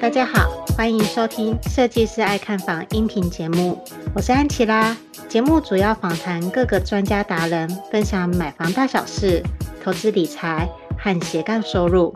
大家好，欢迎收听《设计师爱看房》音频节目，我是安琪拉。节目主要访谈各个专家达人，分享买房大小事、投资理财和斜杠收入，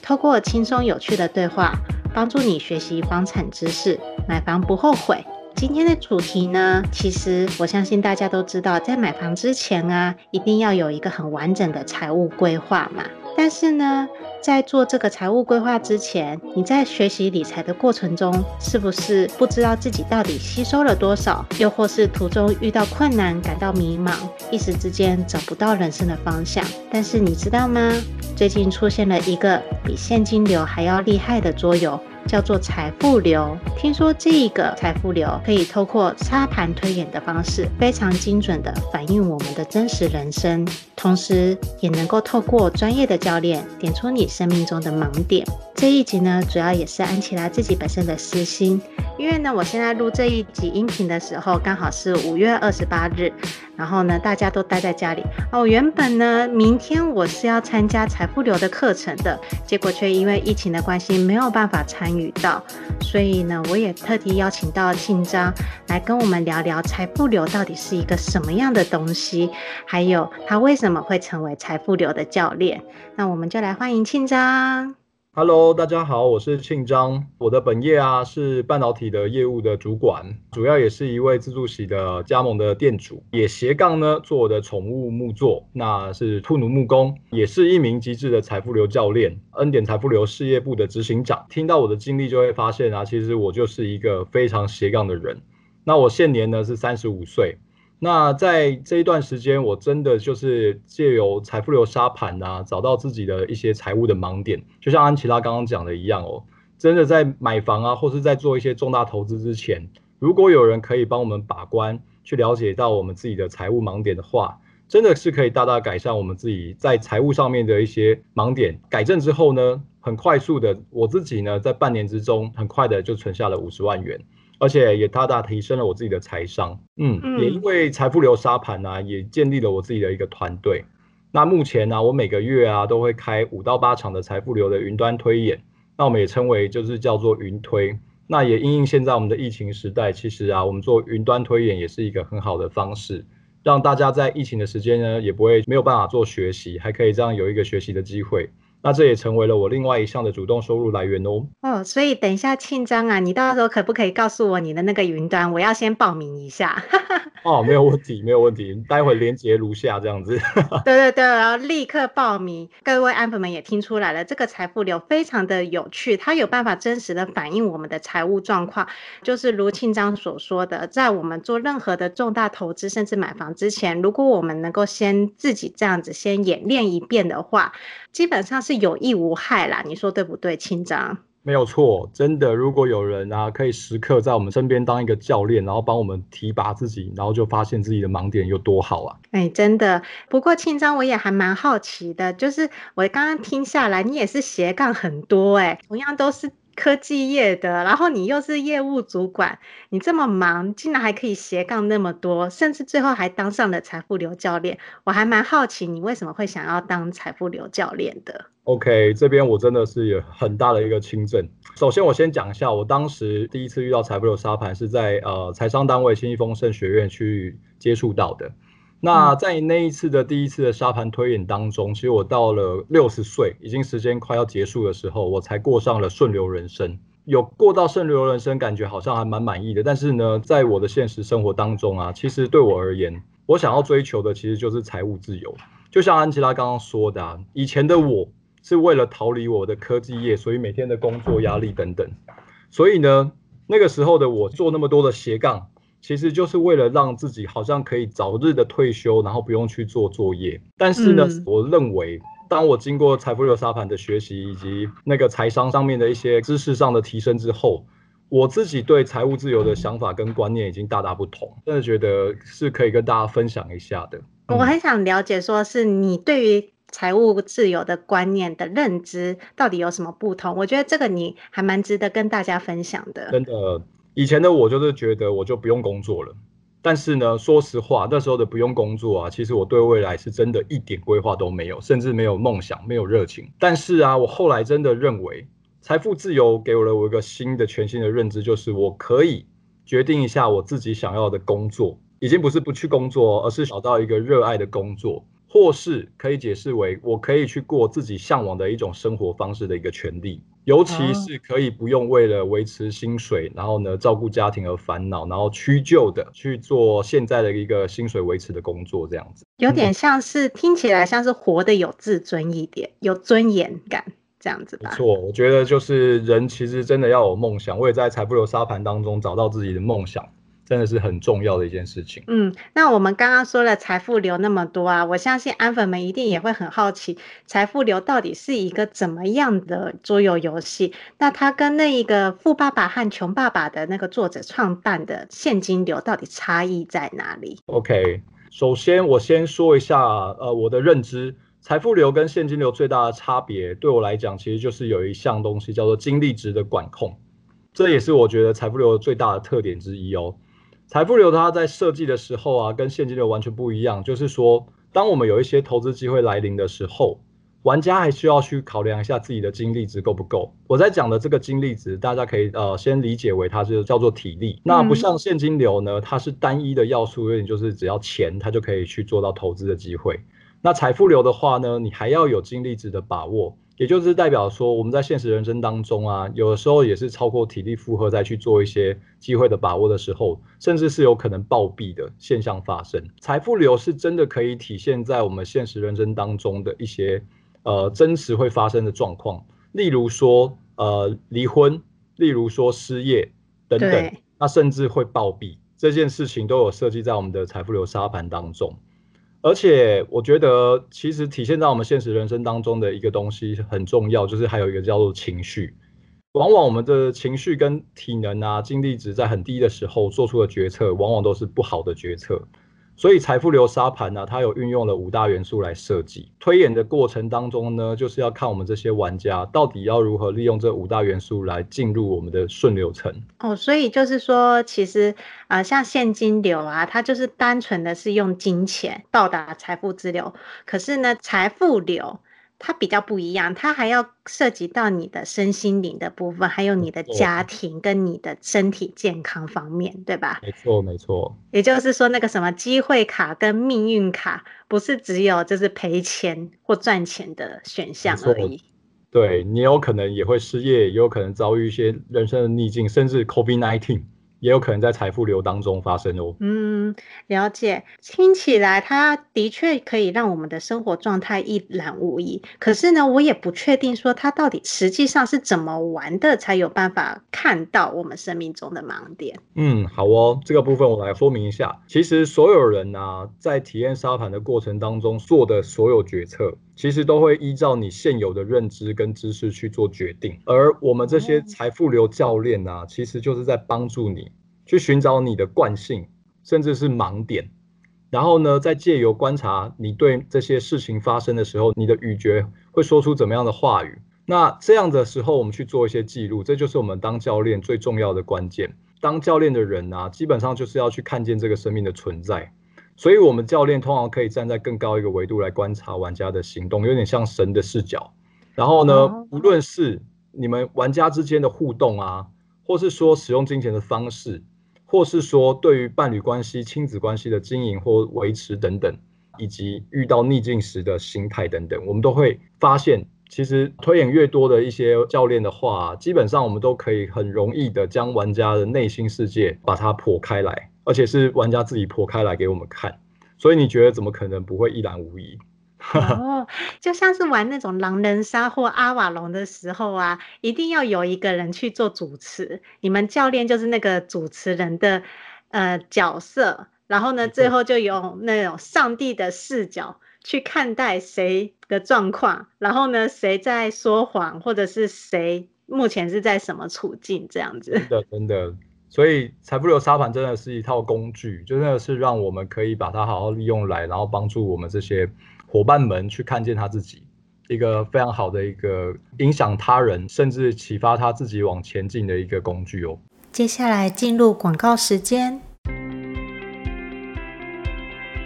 透过轻松有趣的对话，帮助你学习房产知识，买房不后悔。今天的主题呢，其实我相信大家都知道，在买房之前啊，一定要有一个很完整的财务规划嘛。但是呢，在做这个财务规划之前，你在学习理财的过程中，是不是不知道自己到底吸收了多少？又或是途中遇到困难，感到迷茫，一时之间找不到人生的方向？但是你知道吗？最近出现了一个比现金流还要厉害的桌游。叫做财富流，听说这个财富流可以透过沙盘推演的方式，非常精准地反映我们的真实人生，同时也能够透过专业的教练点出你生命中的盲点。这一集呢，主要也是安琪拉自己本身的私心，因为呢，我现在录这一集音频的时候，刚好是五月二十八日。然后呢，大家都待在家里哦。原本呢，明天我是要参加财富流的课程的，结果却因为疫情的关系没有办法参与到。所以呢，我也特地邀请到庆章来跟我们聊聊财富流到底是一个什么样的东西，还有他为什么会成为财富流的教练。那我们就来欢迎庆章。Hello，大家好，我是庆章。我的本业啊是半导体的业务的主管，主要也是一位自助洗的加盟的店主，也斜杠呢做我的宠物木作，那是兔奴木工，也是一名极致的财富流教练，恩典财富流事业部的执行长。听到我的经历就会发现啊，其实我就是一个非常斜杠的人。那我现年呢是三十五岁。那在这一段时间，我真的就是借由财富流沙盘啊，找到自己的一些财务的盲点。就像安琪拉刚刚讲的一样哦，真的在买房啊，或是在做一些重大投资之前，如果有人可以帮我们把关，去了解到我们自己的财务盲点的话，真的是可以大大改善我们自己在财务上面的一些盲点。改正之后呢，很快速的，我自己呢，在半年之中，很快的就存下了五十万元。而且也大大提升了我自己的财商，嗯，也因为财富流沙盘啊，也建立了我自己的一个团队。那目前呢、啊，我每个月啊都会开五到八场的财富流的云端推演，那我们也称为就是叫做云推。那也因应现在我们的疫情时代，其实啊，我们做云端推演也是一个很好的方式，让大家在疫情的时间呢，也不会没有办法做学习，还可以这样有一个学习的机会。那这也成为了我另外一项的主动收入来源哦。哦，所以等一下庆章啊，你到时候可不可以告诉我你的那个云端？我要先报名一下。哦，没有问题，没有问题。待会连接如下这样子。对对对，然后立刻报名。各位安粉们也听出来了，这个财富流非常的有趣，它有办法真实的反映我们的财务状况。就是如庆章所说的，在我们做任何的重大投资，甚至买房之前，如果我们能够先自己这样子先演练一遍的话，基本上是。有益无害啦，你说对不对，庆章？没有错，真的。如果有人啊，可以时刻在我们身边当一个教练，然后帮我们提拔自己，然后就发现自己的盲点有多好啊！哎，真的。不过庆章，我也还蛮好奇的，就是我刚刚听下来，你也是斜杠很多哎，同样都是。科技业的，然后你又是业务主管，你这么忙，竟然还可以斜杠那么多，甚至最后还当上了财富流教练。我还蛮好奇，你为什么会想要当财富流教练的？OK，这边我真的是有很大的一个亲证。首先，我先讲一下，我当时第一次遇到财富流沙盘是在呃财商单位信义丰盛学院去接触到的。那在那一次的第一次的沙盘推演当中，其实我到了六十岁，已经时间快要结束的时候，我才过上了顺流人生。有过到顺流人生，感觉好像还蛮满意的。但是呢，在我的现实生活当中啊，其实对我而言，我想要追求的其实就是财务自由。就像安琪拉刚刚说的啊，以前的我是为了逃离我的科技业，所以每天的工作压力等等。所以呢，那个时候的我做那么多的斜杠。其实就是为了让自己好像可以早日的退休，然后不用去做作业。但是呢，嗯、我认为，当我经过财富流沙盘的学习以及那个财商上面的一些知识上的提升之后，我自己对财务自由的想法跟观念已经大大不同。真的觉得是可以跟大家分享一下的。我很想了解，说是你对于财务自由的观念的认知到底有什么不同？我觉得这个你还蛮值得跟大家分享的。真的。以前的我就是觉得我就不用工作了，但是呢，说实话，那时候的不用工作啊，其实我对未来是真的一点规划都没有，甚至没有梦想，没有热情。但是啊，我后来真的认为，财富自由给我了我一个新的、全新的认知，就是我可以决定一下我自己想要的工作，已经不是不去工作，而是找到一个热爱的工作，或是可以解释为我可以去过自己向往的一种生活方式的一个权利。尤其是可以不用为了维持薪水，然后呢，照顾家庭而烦恼，然后屈就的去做现在的一个薪水维持的工作，这样子，有点像是听起来像是活得有自尊一点，有尊严感这样子吧。没错，我觉得就是人其实真的要有梦想，我也在财富流沙盘当中找到自己的梦想。真的是很重要的一件事情。嗯，那我们刚刚说了财富流那么多啊，我相信安粉们一定也会很好奇，财富流到底是一个怎么样的桌游游戏？那它跟那一个富爸爸和穷爸爸的那个作者创办的现金流到底差异在哪里？OK，首先我先说一下，呃，我的认知，财富流跟现金流最大的差别，对我来讲，其实就是有一项东西叫做精力值的管控，这也是我觉得财富流最大的特点之一哦。财富流它在设计的时候啊，跟现金流完全不一样。就是说，当我们有一些投资机会来临的时候，玩家还需要去考量一下自己的精力值够不够。我在讲的这个精力值，大家可以呃先理解为它是叫做体力。那不像现金流呢，它是单一的要素，有点就是只要钱，它就可以去做到投资的机会。那财富流的话呢，你还要有精力值的把握。也就是代表说，我们在现实人生当中啊，有的时候也是超过体力负荷再去做一些机会的把握的时候，甚至是有可能暴毙的现象发生。财富流是真的可以体现在我们现实人生当中的一些呃真实会发生的状况，例如说呃离婚，例如说失业等等，那甚至会暴毙这件事情都有设计在我们的财富流沙盘当中。而且我觉得，其实体现在我们现实人生当中的一个东西很重要，就是还有一个叫做情绪。往往我们的情绪跟体能啊、精力值在很低的时候做出的决策，往往都是不好的决策。所以财富流沙盘呢，它有运用了五大元素来设计。推演的过程当中呢，就是要看我们这些玩家到底要如何利用这五大元素来进入我们的顺流层。哦，所以就是说，其实啊、像现金流啊，它就是单纯的是用金钱到达财富之流。可是呢，财富流。它比较不一样，它还要涉及到你的身心灵的部分，还有你的家庭跟你的身体健康方面，对吧？没错，没错。也就是说，那个什么机会卡跟命运卡，不是只有就是赔钱或赚钱的选项而已。对，你有可能也会失业，也有可能遭遇一些人生的逆境，甚至 COVID-19。也有可能在财富流当中发生哦。嗯，了解。听起来它的确可以让我们的生活状态一览无遗。可是呢，我也不确定说它到底实际上是怎么玩的，才有办法看到我们生命中的盲点。嗯，好哦，这个部分我来说明一下。其实所有人啊，在体验沙盘的过程当中做的所有决策，其实都会依照你现有的认知跟知识去做决定，而我们这些财富流教练啊，其实就是在帮助你去寻找你的惯性，甚至是盲点，然后呢，再借由观察你对这些事情发生的时候，你的语觉会说出怎么样的话语。那这样的时候，我们去做一些记录，这就是我们当教练最重要的关键。当教练的人啊，基本上就是要去看见这个生命的存在。所以，我们教练通常可以站在更高一个维度来观察玩家的行动，有点像神的视角。然后呢，无论是你们玩家之间的互动啊，或是说使用金钱的方式，或是说对于伴侣关系、亲子关系的经营或维持等等，以及遇到逆境时的心态等等，我们都会发现，其实推演越多的一些教练的话，基本上我们都可以很容易的将玩家的内心世界把它剖开来。而且是玩家自己剖开来给我们看，所以你觉得怎么可能不会一览无遗？哦，就像是玩那种狼人杀或阿瓦隆的时候啊，一定要有一个人去做主持，你们教练就是那个主持人的呃角色，然后呢，最后就有那种上帝的视角去看待谁的状况，然后呢，谁在说谎，或者是谁目前是在什么处境这样子。真的，真的。所以财富流沙盘真的是一套工具，就真的是让我们可以把它好好利用来，然后帮助我们这些伙伴们去看见他自己，一个非常好的一个影响他人，甚至启发他自己往前进的一个工具哦。接下来进入广告时间。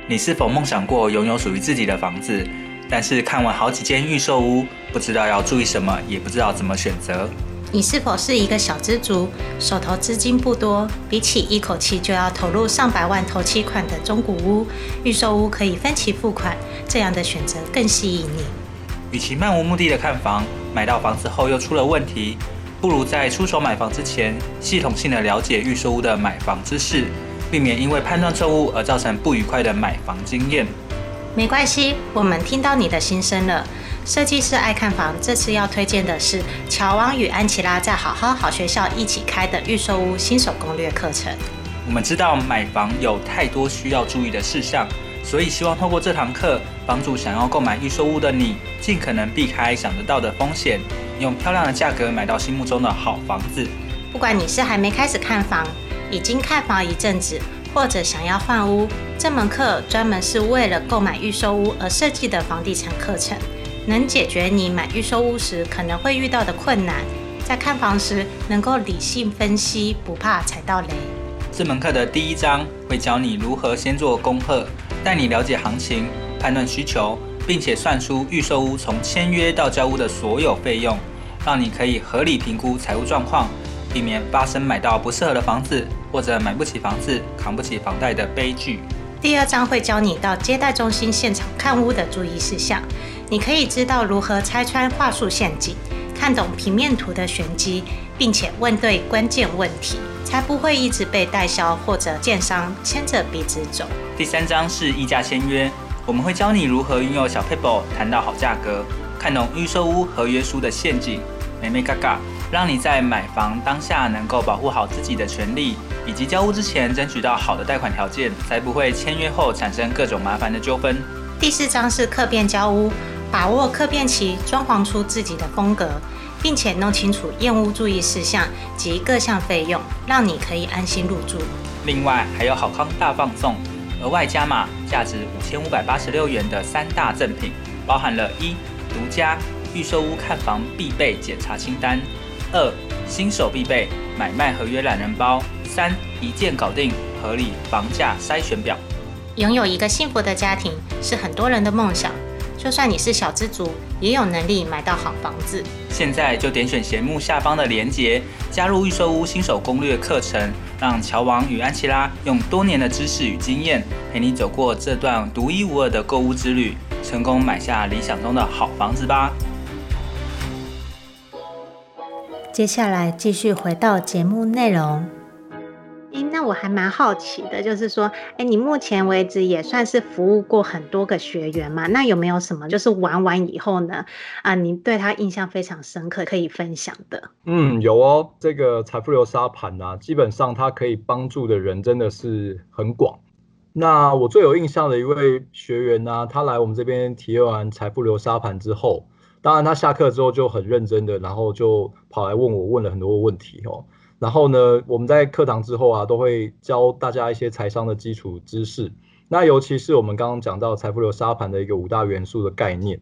你是否梦想过拥有属于自己的房子？但是看完好几间预售屋，不知道要注意什么，也不知道怎么选择。你是否是一个小资族，手头资金不多，比起一口气就要投入上百万投期款的中古屋，预售屋可以分期付款，这样的选择更吸引你。与其漫无目的的看房，买到房子后又出了问题，不如在出手买房之前，系统性的了解预售屋的买房知识。避免因为判断错误而造成不愉快的买房经验。没关系，我们听到你的心声了。设计师爱看房，这次要推荐的是乔王与安琪拉在好好好学校一起开的预售屋新手攻略课程。我们知道买房有太多需要注意的事项，所以希望透过这堂课，帮助想要购买预售屋的你，尽可能避开想得到的风险，用漂亮的价格买到心目中的好房子。不管你是还没开始看房，已经看房一阵子，或者想要换屋，这门课专门是为了购买预售屋而设计的房地产课程，能解决你买预售屋时可能会遇到的困难，在看房时能够理性分析，不怕踩到雷。这门课的第一章会教你如何先做功课，带你了解行情，判断需求，并且算出预售屋从签约到交屋的所有费用，让你可以合理评估财务状况。避免发生买到不适合的房子，或者买不起房子、扛不起房贷的悲剧。第二章会教你到接待中心现场看屋的注意事项，你可以知道如何拆穿话术陷阱，看懂平面图的玄机，并且问对关键问题，才不会一直被代销或者建商牵着鼻子走。第三章是议价签约，我们会教你如何运用小 paper 谈到好价格，看懂预售屋合约书的陷阱，美美嘎嘎。让你在买房当下能够保护好自己的权利，以及交屋之前争取到好的贷款条件，才不会签约后产生各种麻烦的纠纷。第四章是客变交屋，把握客变期，装潢出自己的风格，并且弄清楚验屋注意事项及各项费用，让你可以安心入住。另外还有好康大放送，额外加码价值五千五百八十六元的三大赠品，包含了一独家预售屋看房必备检查清单。二、新手必备买卖合约懒人包；三、一键搞定合理房价筛选表。拥有一个幸福的家庭是很多人的梦想，就算你是小资族，也有能力买到好房子。现在就点选节目下方的链接，加入预售屋新手攻略课程，让乔王与安琪拉用多年的知识与经验，陪你走过这段独一无二的购物之旅，成功买下理想中的好房子吧。接下来继续回到节目内容。那我还蛮好奇的，就是说，诶，你目前为止也算是服务过很多个学员嘛？那有没有什么就是玩完以后呢？啊，你对他印象非常深刻，可以分享的？嗯，有哦。这个财富流沙盘啊，基本上它可以帮助的人真的是很广。那我最有印象的一位学员呢，他来我们这边体验完财富流沙盘之后。当然，他下课之后就很认真的，然后就跑来问我，问了很多问题哦。然后呢，我们在课堂之后啊，都会教大家一些财商的基础知识。那尤其是我们刚刚讲到财富流沙盘的一个五大元素的概念。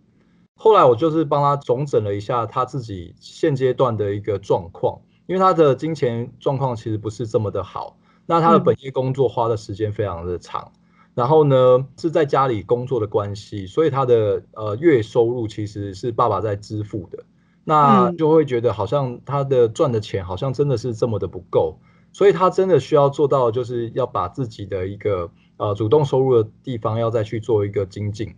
后来我就是帮他总整了一下他自己现阶段的一个状况，因为他的金钱状况其实不是这么的好。那他的本业工作花的时间非常的长。嗯然后呢，是在家里工作的关系，所以他的呃月收入其实是爸爸在支付的，那就会觉得好像他的赚的钱好像真的是这么的不够，所以他真的需要做到就是要把自己的一个呃主动收入的地方要再去做一个精进。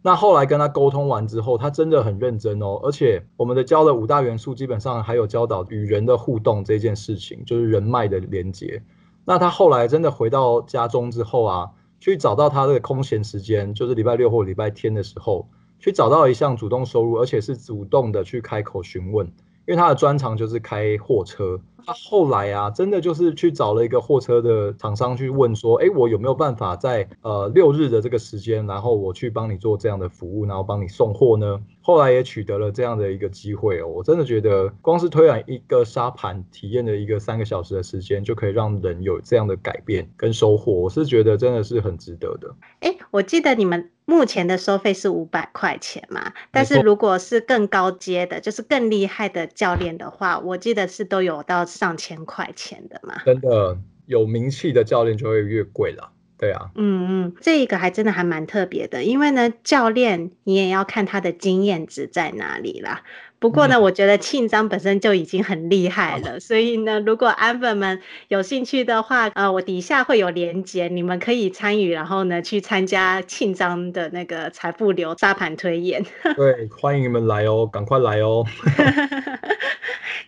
那后来跟他沟通完之后，他真的很认真哦，而且我们的教的五大元素基本上还有教导与人的互动这件事情，就是人脉的连接。那他后来真的回到家中之后啊。去找到他的空闲时间，就是礼拜六或礼拜天的时候，去找到一项主动收入，而且是主动的去开口询问，因为他的专长就是开货车。他后来啊，真的就是去找了一个货车的厂商去问说，哎，我有没有办法在呃六日的这个时间，然后我去帮你做这样的服务，然后帮你送货呢？后来也取得了这样的一个机会哦，我真的觉得光是推演一个沙盘体验的一个三个小时的时间，就可以让人有这样的改变跟收获，我是觉得真的是很值得的。哎，我记得你们目前的收费是五百块钱嘛，但是如果是更高阶的，就是更厉害的教练的话，我记得是都有到上千块钱的嘛。真的有名气的教练就会越贵了。对啊，嗯嗯，这一个还真的还蛮特别的，因为呢，教练你也要看他的经验值在哪里啦。不过呢，嗯、我觉得庆章本身就已经很厉害了，嗯、所以呢，如果安粉们有兴趣的话，呃，我底下会有连接，你们可以参与，然后呢，去参加庆章的那个财富流沙盘推演。对，欢迎你们来哦，赶快来哦。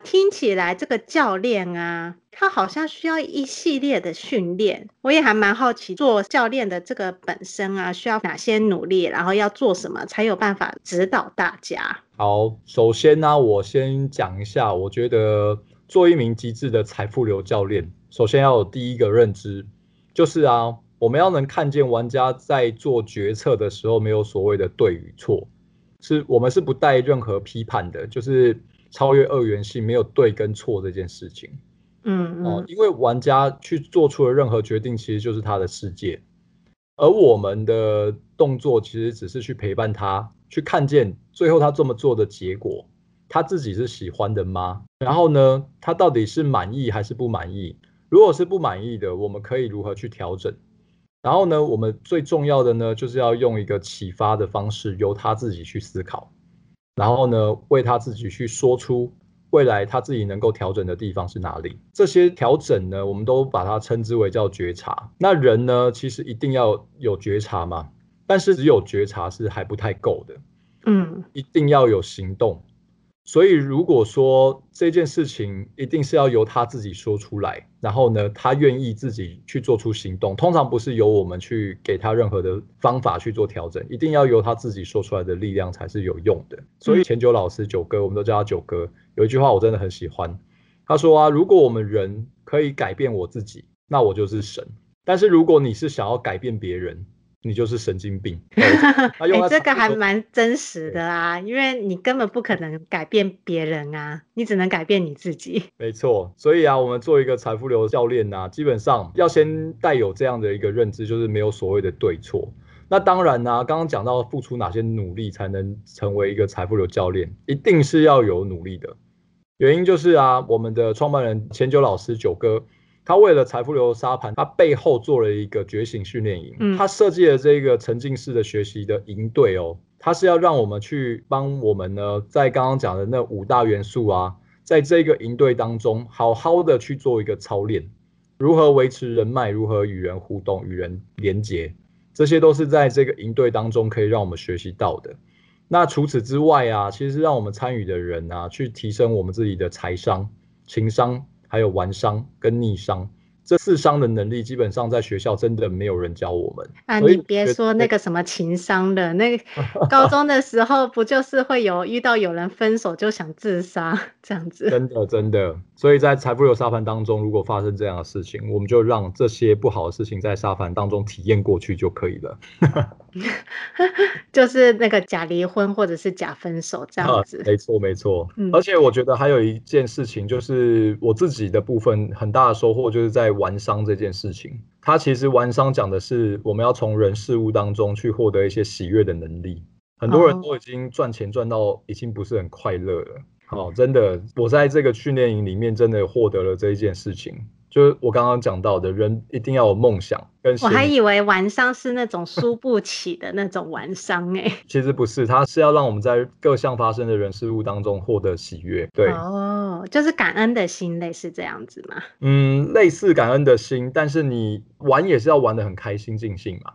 听起来这个教练啊，他好像需要一系列的训练。我也还蛮好奇，做教练的这个本身啊，需要哪些努力，然后要做什么才有办法指导大家。好，首先呢、我先讲一下，我觉得做一名极致的财富流教练，首先要有第一个认知，就是啊，我们要能看见玩家在做决策的时候没有所谓的对与错，是我们是不带任何批判的，就是。超越二元性，没有对跟错这件事情。嗯，嗯哦，因为玩家去做出的任何决定，其实就是他的世界，而我们的动作其实只是去陪伴他，去看见最后他这么做的结果，他自己是喜欢的吗？然后呢，他到底是满意还是不满意？如果是不满意的，我们可以如何去调整？然后呢，我们最重要的呢，就是要用一个启发的方式，由他自己去思考。然后呢，为他自己去说出未来他自己能够调整的地方是哪里。这些调整呢，我们都把它称之为叫觉察。那人呢，其实一定要有觉察嘛，但是只有觉察是还不太够的。嗯，一定要有行动。所以，如果说这件事情一定是要由他自己说出来，然后呢，他愿意自己去做出行动，通常不是由我们去给他任何的方法去做调整，一定要由他自己说出来的力量才是有用的。所以，钱九老师九哥，我们都叫他九哥，有一句话我真的很喜欢，他说啊，如果我们人可以改变我自己，那我就是神；但是如果你是想要改变别人，你就是神经病。哎、欸，这个还蛮真实的啊，因为你根本不可能改变别人啊，你只能改变你自己。没错，所以啊，我们做一个财富流教练啊，基本上要先带有这样的一个认知，就是没有所谓的对错。那当然呢、啊，刚刚讲到付出哪些努力才能成为一个财富流教练，一定是要有努力的。原因就是啊，我们的创办人钱九老师九哥。他为了财富流沙盘，他背后做了一个觉醒训练营。嗯，他设计了这个沉浸式的学习的营队哦，他是要让我们去帮我们呢，在刚刚讲的那五大元素啊，在这个营队当中，好好的去做一个操练，如何维持人脉，如何与人互动，与人连接，这些都是在这个营队当中可以让我们学习到的。那除此之外啊，其实让我们参与的人啊，去提升我们自己的财商、情商。还有玩商跟逆商这四商的能力，基本上在学校真的没有人教我们啊！你别说那个什么情商的，那个 高中的时候不就是会有遇到有人分手就想自杀这样子？真的真的，所以在财富流沙盘当中，如果发生这样的事情，我们就让这些不好的事情在沙盘当中体验过去就可以了。就是那个假离婚或者是假分手这样子，啊、没错没错。嗯、而且我觉得还有一件事情，就是我自己的部分很大的收获，就是在玩商这件事情。它其实玩商讲的是我们要从人事物当中去获得一些喜悦的能力。很多人都已经赚钱赚到已经不是很快乐了。好、哦，真的，我在这个训练营里面真的获得了这一件事情。就是我刚刚讲到的，人一定要有梦想跟。我还以为玩商是那种输不起的那种玩商诶、欸、其实不是，它是要让我们在各项发生的人事物当中获得喜悦。对，哦，就是感恩的心，类似这样子吗？嗯，类似感恩的心，但是你玩也是要玩的很开心尽兴嘛，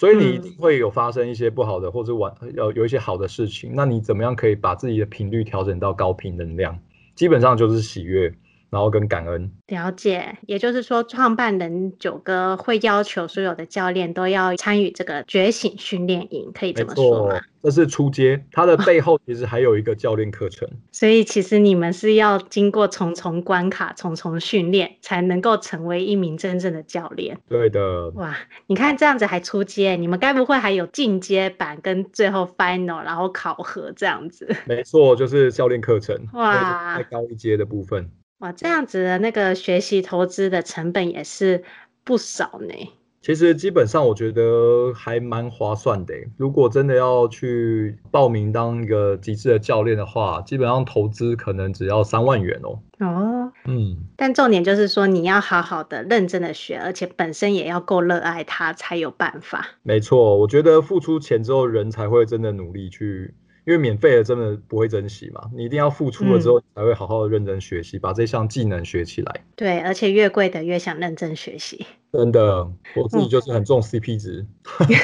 所以你一定会有发生一些不好的，或者晚要有一些好的事情。那你怎么样可以把自己的频率调整到高频能量？基本上就是喜悦。然后跟感恩了解，也就是说，创办人九哥会要求所有的教练都要参与这个觉醒训练营，可以这么说吗？这是初阶，它的 背后其实还有一个教练课程。哦。所以其实你们是要经过重重关卡、重重训练，才能够成为一名真正的教练。对的。哇，你看这样子还初阶，你们该不会还有进阶版跟最后 final，然后考核这样子？没错，就是教练课程。哇，再高一阶的部分。哇，这样子的那个学习投资的成本也是不少呢。其实基本上我觉得还蛮划算的。如果真的要去报名当一个极致的教练的话，基本上投资可能只要三万元哦。哦，嗯，但重点就是说，你要好好的、认真的学，而且本身也要够热爱它，才有办法。没错，我觉得付出钱之后，人才会真的努力去，因为免费的真的不会珍惜嘛。你一定要付出了之后，才会好好的认真学习，嗯、把这项技能学起来。对，而且越贵的越想认真学习。真的，我自己就是很重 CP 值。嗯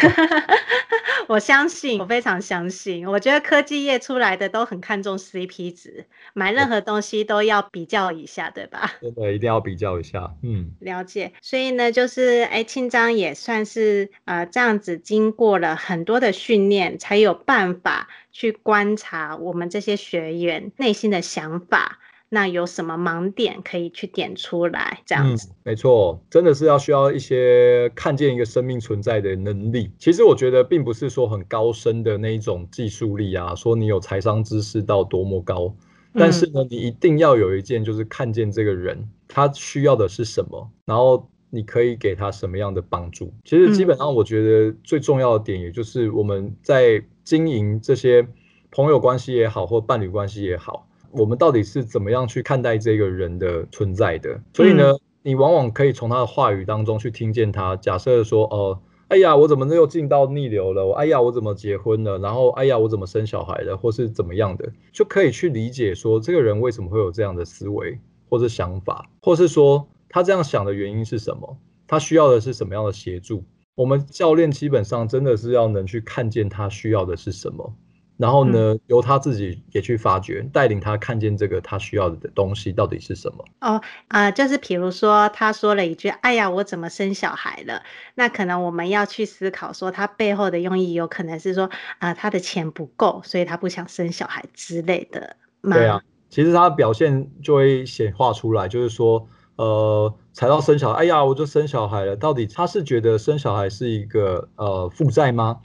我相信，我非常相信。我觉得科技业出来的都很看重 CP 值，买任何东西都要比较一下，对吧？真的一定要比较一下。嗯，了解。所以呢，就是哎，庆章也算是呃这样子，经过了很多的训练，才有办法去观察我们这些学员内心的想法。那有什么盲点可以去点出来？这样子，嗯，没错，真的是要需要一些看见一个生命存在的能力。其实我觉得，并不是说很高深的那一种技术力啊，说你有财商知识到多么高，但是呢，你一定要有一件，就是看见这个人他需要的是什么，然后你可以给他什么样的帮助。其实基本上，我觉得最重要的点，也就是我们在经营这些朋友关系也好，或伴侣关系也好。我们到底是怎么样去看待这个人的存在的？所以呢，你往往可以从他的话语当中去听见他。假设说，哦、呃，哎呀，我怎么又进到逆流了？哎呀，我怎么结婚了？然后，哎呀，我怎么生小孩了？或是怎么样的，就可以去理解说，这个人为什么会有这样的思维或者想法，或是说他这样想的原因是什么？他需要的是什么样的协助？我们教练基本上真的是要能去看见他需要的是什么。然后呢，嗯、由他自己也去发掘，带领他看见这个他需要的东西到底是什么。哦，啊、呃，就是比如说他说了一句：“哎呀，我怎么生小孩了？”那可能我们要去思考说，他背后的用意有可能是说，啊、呃，他的钱不够，所以他不想生小孩之类的。对啊，其实他的表现就会显化出来，就是说，呃，才到生小孩，哎呀，我就生小孩了。到底他是觉得生小孩是一个呃负债吗？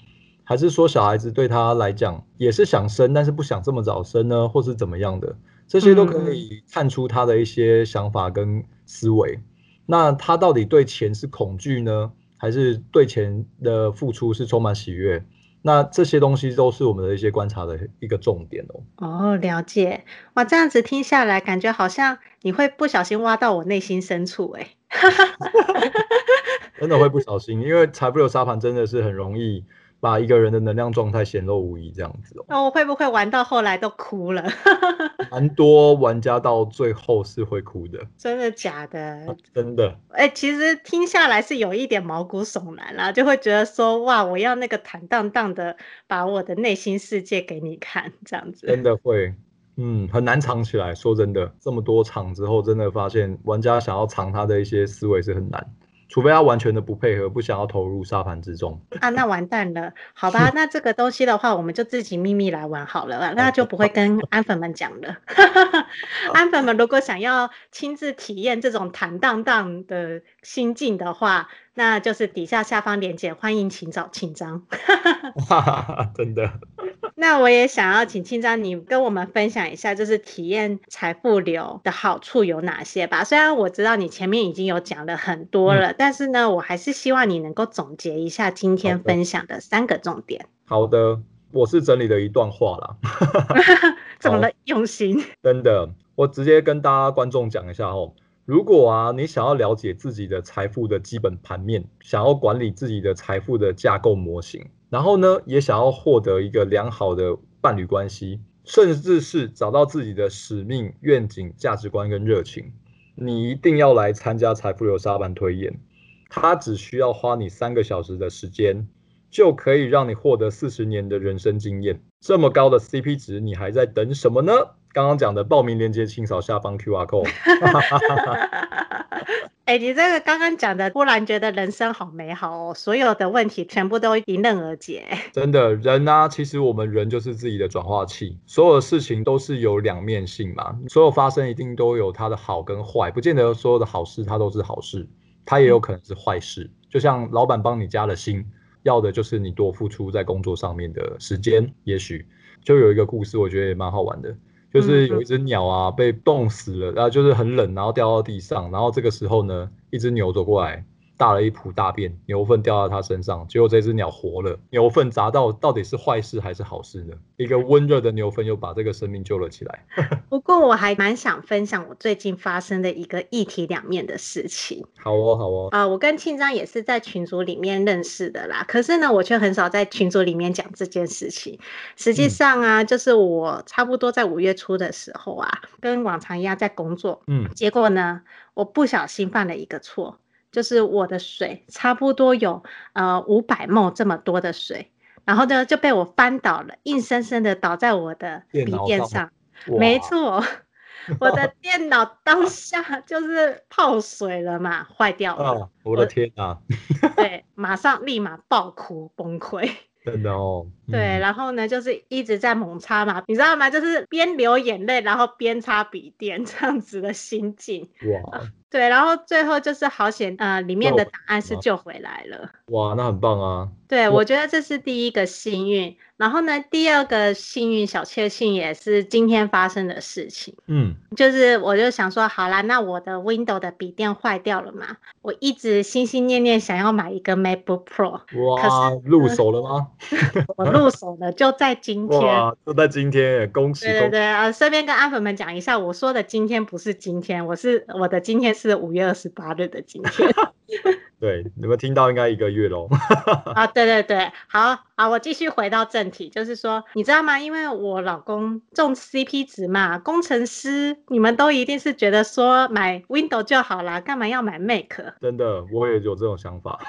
还是说小孩子对他来讲也是想生，但是不想这么早生呢，或是怎么样的？这些都可以看出他的一些想法跟思维。那他到底对钱是恐惧呢，还是对钱的付出是充满喜悦？那这些东西都是我们的一些观察的一个重点哦。哦，了解。哇，这样子听下来，感觉好像你会不小心挖到我内心深处哎。真的会不小心，因为财富流沙盘真的是很容易。把一个人的能量状态显露无遗，这样子哦。那我会不会玩到后来都哭了？蛮多玩家到最后是会哭的。真的假的？啊、真的。哎、欸，其实听下来是有一点毛骨悚然啦，就会觉得说，哇，我要那个坦荡荡的把我的内心世界给你看，这样子。真的会，嗯，很难藏起来。说真的，这么多场之后，真的发现玩家想要藏他的一些思维是很难。除非他完全的不配合，不想要投入沙盘之中 啊，那完蛋了，好吧，那这个东西的话，我们就自己秘密来玩好了，那就不会跟 安粉们讲了。安粉们如果想要亲自体验这种坦荡荡的心境的话，那就是底下下方链接，欢迎请找庆章。真的。那我也想要请庆章，你跟我们分享一下，就是体验财富流的好处有哪些吧？虽然我知道你前面已经有讲了很多了，嗯、但是呢，我还是希望你能够总结一下今天分享的三个重点。好的，我是整理了一段话啦。怎么了？用心。真的，我直接跟大家观众讲一下哦。如果啊，你想要了解自己的财富的基本盘面，想要管理自己的财富的架构模型，然后呢，也想要获得一个良好的伴侣关系，甚至是找到自己的使命、愿景、价值观跟热情，你一定要来参加财富流沙盘推演。它只需要花你三个小时的时间，就可以让你获得四十年的人生经验。这么高的 CP 值，你还在等什么呢？刚刚讲的报名链接，请扫下方 QR code。哎、欸，你这个刚刚讲的，忽然觉得人生好美好哦，所有的问题全部都迎刃而解。真的，人啊，其实我们人就是自己的转化器，所有的事情都是有两面性嘛，所有发生一定都有它的好跟坏，不见得所有的好事它都是好事，它也有可能是坏事。嗯、就像老板帮你加了薪，要的就是你多付出在工作上面的时间，也许就有一个故事，我觉得也蛮好玩的。就是有一只鸟啊，被冻死了，然后就是很冷，然后掉到地上，然后这个时候呢，一只牛走过来，大了一铺大便，牛粪掉到他身上，结果这只鸟活了。牛粪砸到到底是坏事还是好事呢？一个温热的牛粪又把这个生命救了起来。不过我还蛮想分享我最近发生的一个一体两面的事情。好哦，好哦。啊、呃，我跟庆章也是在群组里面认识的啦。可是呢，我却很少在群组里面讲这件事情。实际上啊，嗯、就是我差不多在五月初的时候啊，跟往常一样在工作。嗯。结果呢，我不小心犯了一个错，就是我的水差不多有呃五百 ml 这么多的水，然后呢就被我翻倒了，硬生生的倒在我的笔电上。没错，我的 电脑当下就是泡水了嘛，坏掉了。我的天啊！对，马上立马爆哭崩溃。真的哦，对，然后呢，就是一直在猛擦嘛，你知道吗？就是边流眼泪，然后边擦笔电 这样子的心境。哇，对，然后最后就是好险，呃，里面的答案是救回来了。哇，那很棒啊！对，我觉得这是第一个幸运。然后呢，第二个幸运小确幸也是今天发生的事情。嗯，就是我就想说，好啦，那我的 Windows 的笔电坏掉了嘛，我一直心心念念想要买一个 MacBook Pro。哇，入手了吗？我入手了，就在今天。哇，就在今天，恭喜！对对对，呃，顺便跟阿粉们讲一下，我说的今天不是今天，我是我的今天是五月二十八日的今天。对，你们听到应该一个月喽。啊，对对对，好好，我继续回到正题，就是说，你知道吗？因为我老公中 CP 值嘛，工程师，你们都一定是觉得说买 Windows 就好啦，干嘛要买 Mac？真的，我也有这种想法。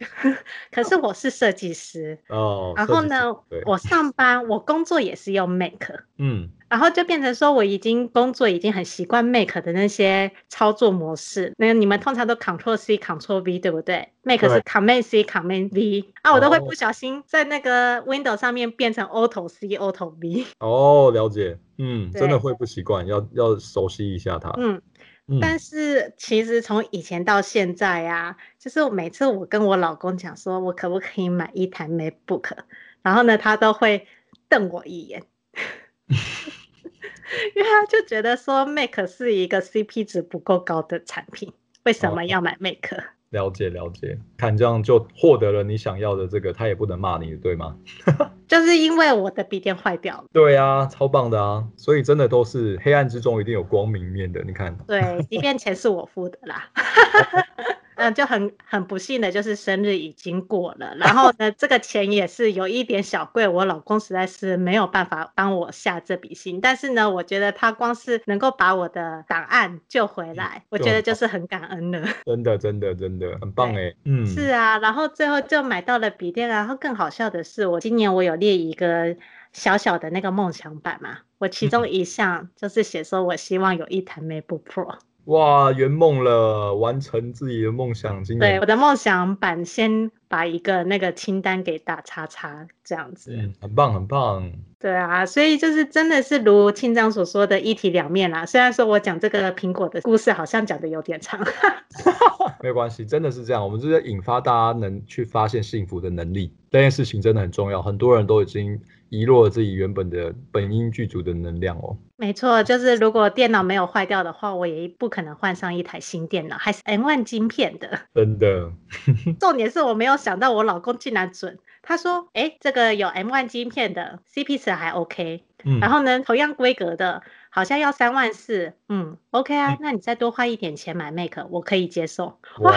可是我是设计师哦，然后呢，我上班我工作也是用 Mac。嗯。然后就变成说，我已经工作已经很习惯 Make 的那些操作模式。那你们通常都 Control C Control V 对不对？Make 是 Command C Command V 啊，我都会不小心在那个 Windows 上面变成 Auto C Auto V。哦，了解，嗯，真的会不习惯，要要熟悉一下它。嗯，但是其实从以前到现在啊，就是每次我跟我老公讲说，我可不可以买一台 MacBook，然后呢，他都会瞪我一眼。因为他就觉得说 Make 是一个 CP 值不够高的产品，为什么要买 Mac？哦，了解了解，看这样就获得了你想要的这个，他也不能骂你，对吗？就是因为我的笔电坏掉了。对啊，超棒的啊！所以真的都是黑暗之中一定有光明面的，你看。对，即便钱是我付的啦。嗯，就很很不幸的就是生日已经过了，然后呢，这个钱也是有一点小贵，我老公实在是没有办法帮我下这笔心，但是呢，我觉得他光是能够把我的档案救回来，我觉得就是很感恩了。真的，真的，真的很棒哎。嗯，是啊，然后最后就买到了笔电，然后更好笑的是，我今年我有列一个小小的那个梦想版嘛，我其中一项就是写说我希望有一台 MacBook Pro。哇，圆梦了，完成自己的梦想。今年对我的梦想版，先把一个那个清单给打叉叉，这样子。嗯，很棒，很棒。对啊，所以就是真的是如庆章所说的一体两面啦。虽然说我讲这个苹果的故事，好像讲的有点长。没关系，真的是这样。我们就是引发大家能去发现幸福的能力，这件事情真的很重要。很多人都已经。遗落了自己原本的本应具足的能量哦。没错，就是如果电脑没有坏掉的话，我也不可能换上一台新电脑，还是 M1 晶片的。真的。重点是我没有想到我老公竟然准，他说：“哎，这个有 M1 晶片的，CP 值还 OK。嗯。然后呢，同样规格的，好像要三万四。嗯，OK 啊，那你再多花一点钱买 Mac，我可以接受。哇，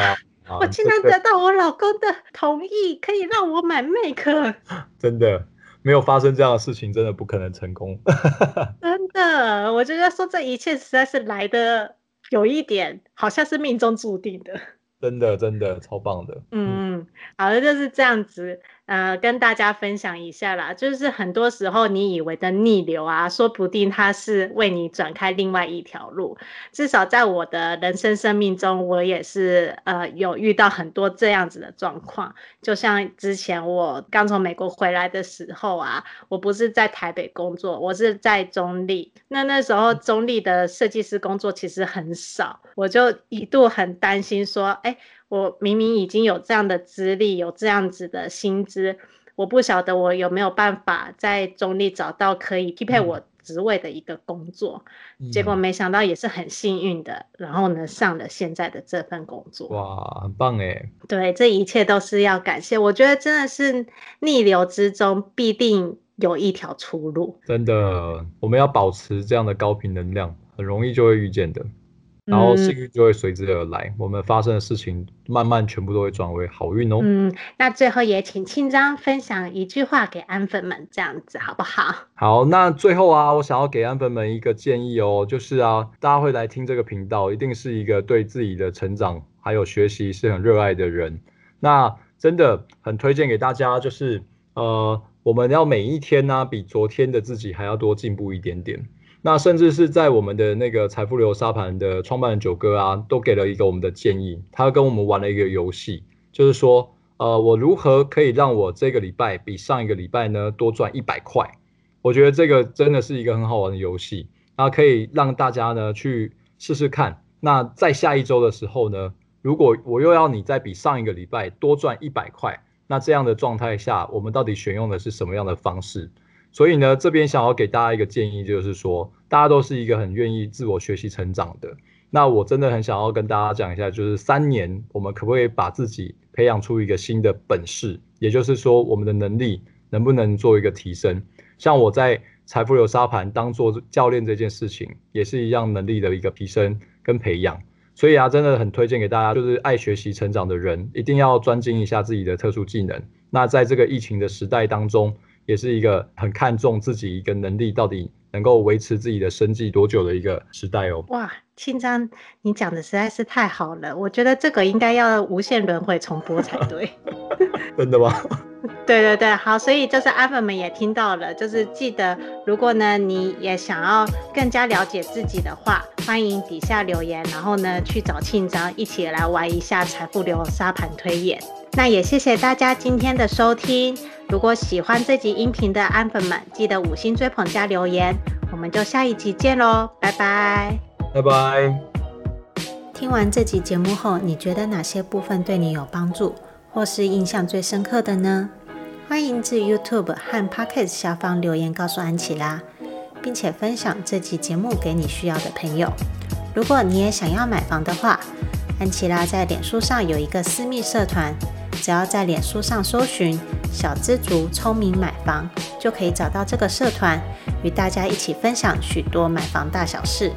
哇我竟然得到我老公的同意，可以让我买 Mac。真的。没有发生这样的事情，真的不可能成功。真的，我觉得说这一切实在是来的有一点，好像是命中注定的。真的，真的超棒的。嗯，好的，就是这样子。呃，跟大家分享一下啦，就是很多时候你以为的逆流啊，说不定它是为你转开另外一条路。至少在我的人生生命中，我也是呃有遇到很多这样子的状况。就像之前我刚从美国回来的时候啊，我不是在台北工作，我是在中立。那那时候中立的设计师工作其实很少，我就一度很担心说，哎。我明明已经有这样的资历，有这样子的薪资，我不晓得我有没有办法在中立找到可以匹配我职位的一个工作，嗯、结果没想到也是很幸运的，然后呢上了现在的这份工作。哇，很棒哎！对，这一切都是要感谢，我觉得真的是逆流之中必定有一条出路。真的，我们要保持这样的高频能量，很容易就会遇见的。然后幸运就会随之而来，嗯、我们发生的事情慢慢全部都会转为好运哦。嗯，那最后也请庆章分享一句话给安粉们，这样子好不好？好，那最后啊，我想要给安粉们一个建议哦，就是啊，大家会来听这个频道，一定是一个对自己的成长还有学习是很热爱的人。那真的很推荐给大家，就是呃，我们要每一天呢、啊，比昨天的自己还要多进步一点点。那甚至是在我们的那个财富流沙盘的创办人九哥啊，都给了一个我们的建议。他跟我们玩了一个游戏，就是说，呃，我如何可以让我这个礼拜比上一个礼拜呢多赚一百块？我觉得这个真的是一个很好玩的游戏，那可以让大家呢去试试看。那在下一周的时候呢，如果我又要你再比上一个礼拜多赚一百块，那这样的状态下，我们到底选用的是什么样的方式？所以呢，这边想要给大家一个建议，就是说，大家都是一个很愿意自我学习成长的。那我真的很想要跟大家讲一下，就是三年，我们可不可以把自己培养出一个新的本事？也就是说，我们的能力能不能做一个提升？像我在财富流沙盘当做教练这件事情，也是一样能力的一个提升跟培养。所以啊，真的很推荐给大家，就是爱学习成长的人，一定要专精一下自己的特殊技能。那在这个疫情的时代当中，也是一个很看重自己一个能力到底能够维持自己的生计多久的一个时代哦。哇，庆章，你讲的实在是太好了，我觉得这个应该要无限轮回重播才对。真的吗？对对对，好，所以就是阿粉们也听到了，就是记得，如果呢你也想要更加了解自己的话，欢迎底下留言，然后呢去找庆章一起来玩一下财富流沙盘推演。那也谢谢大家今天的收听。如果喜欢这集音频的安粉们，记得五星追捧加留言，我们就下一集见喽，拜拜，拜拜。听完这集节目后，你觉得哪些部分对你有帮助，或是印象最深刻的呢？欢迎至 YouTube 和 Podcast 下方留言告诉安琪拉，并且分享这集节目给你需要的朋友。如果你也想要买房的话，安琪拉在脸书上有一个私密社团。只要在脸书上搜寻“小资族聪明买房”，就可以找到这个社团，与大家一起分享许多买房大小事。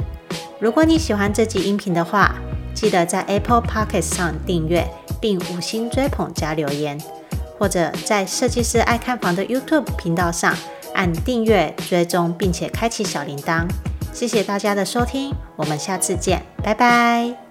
如果你喜欢这集音频的话，记得在 Apple Podcast 上订阅并五星追捧加留言，或者在设计师爱看房的 YouTube 频道上按订阅追踪，并且开启小铃铛。谢谢大家的收听，我们下次见，拜拜。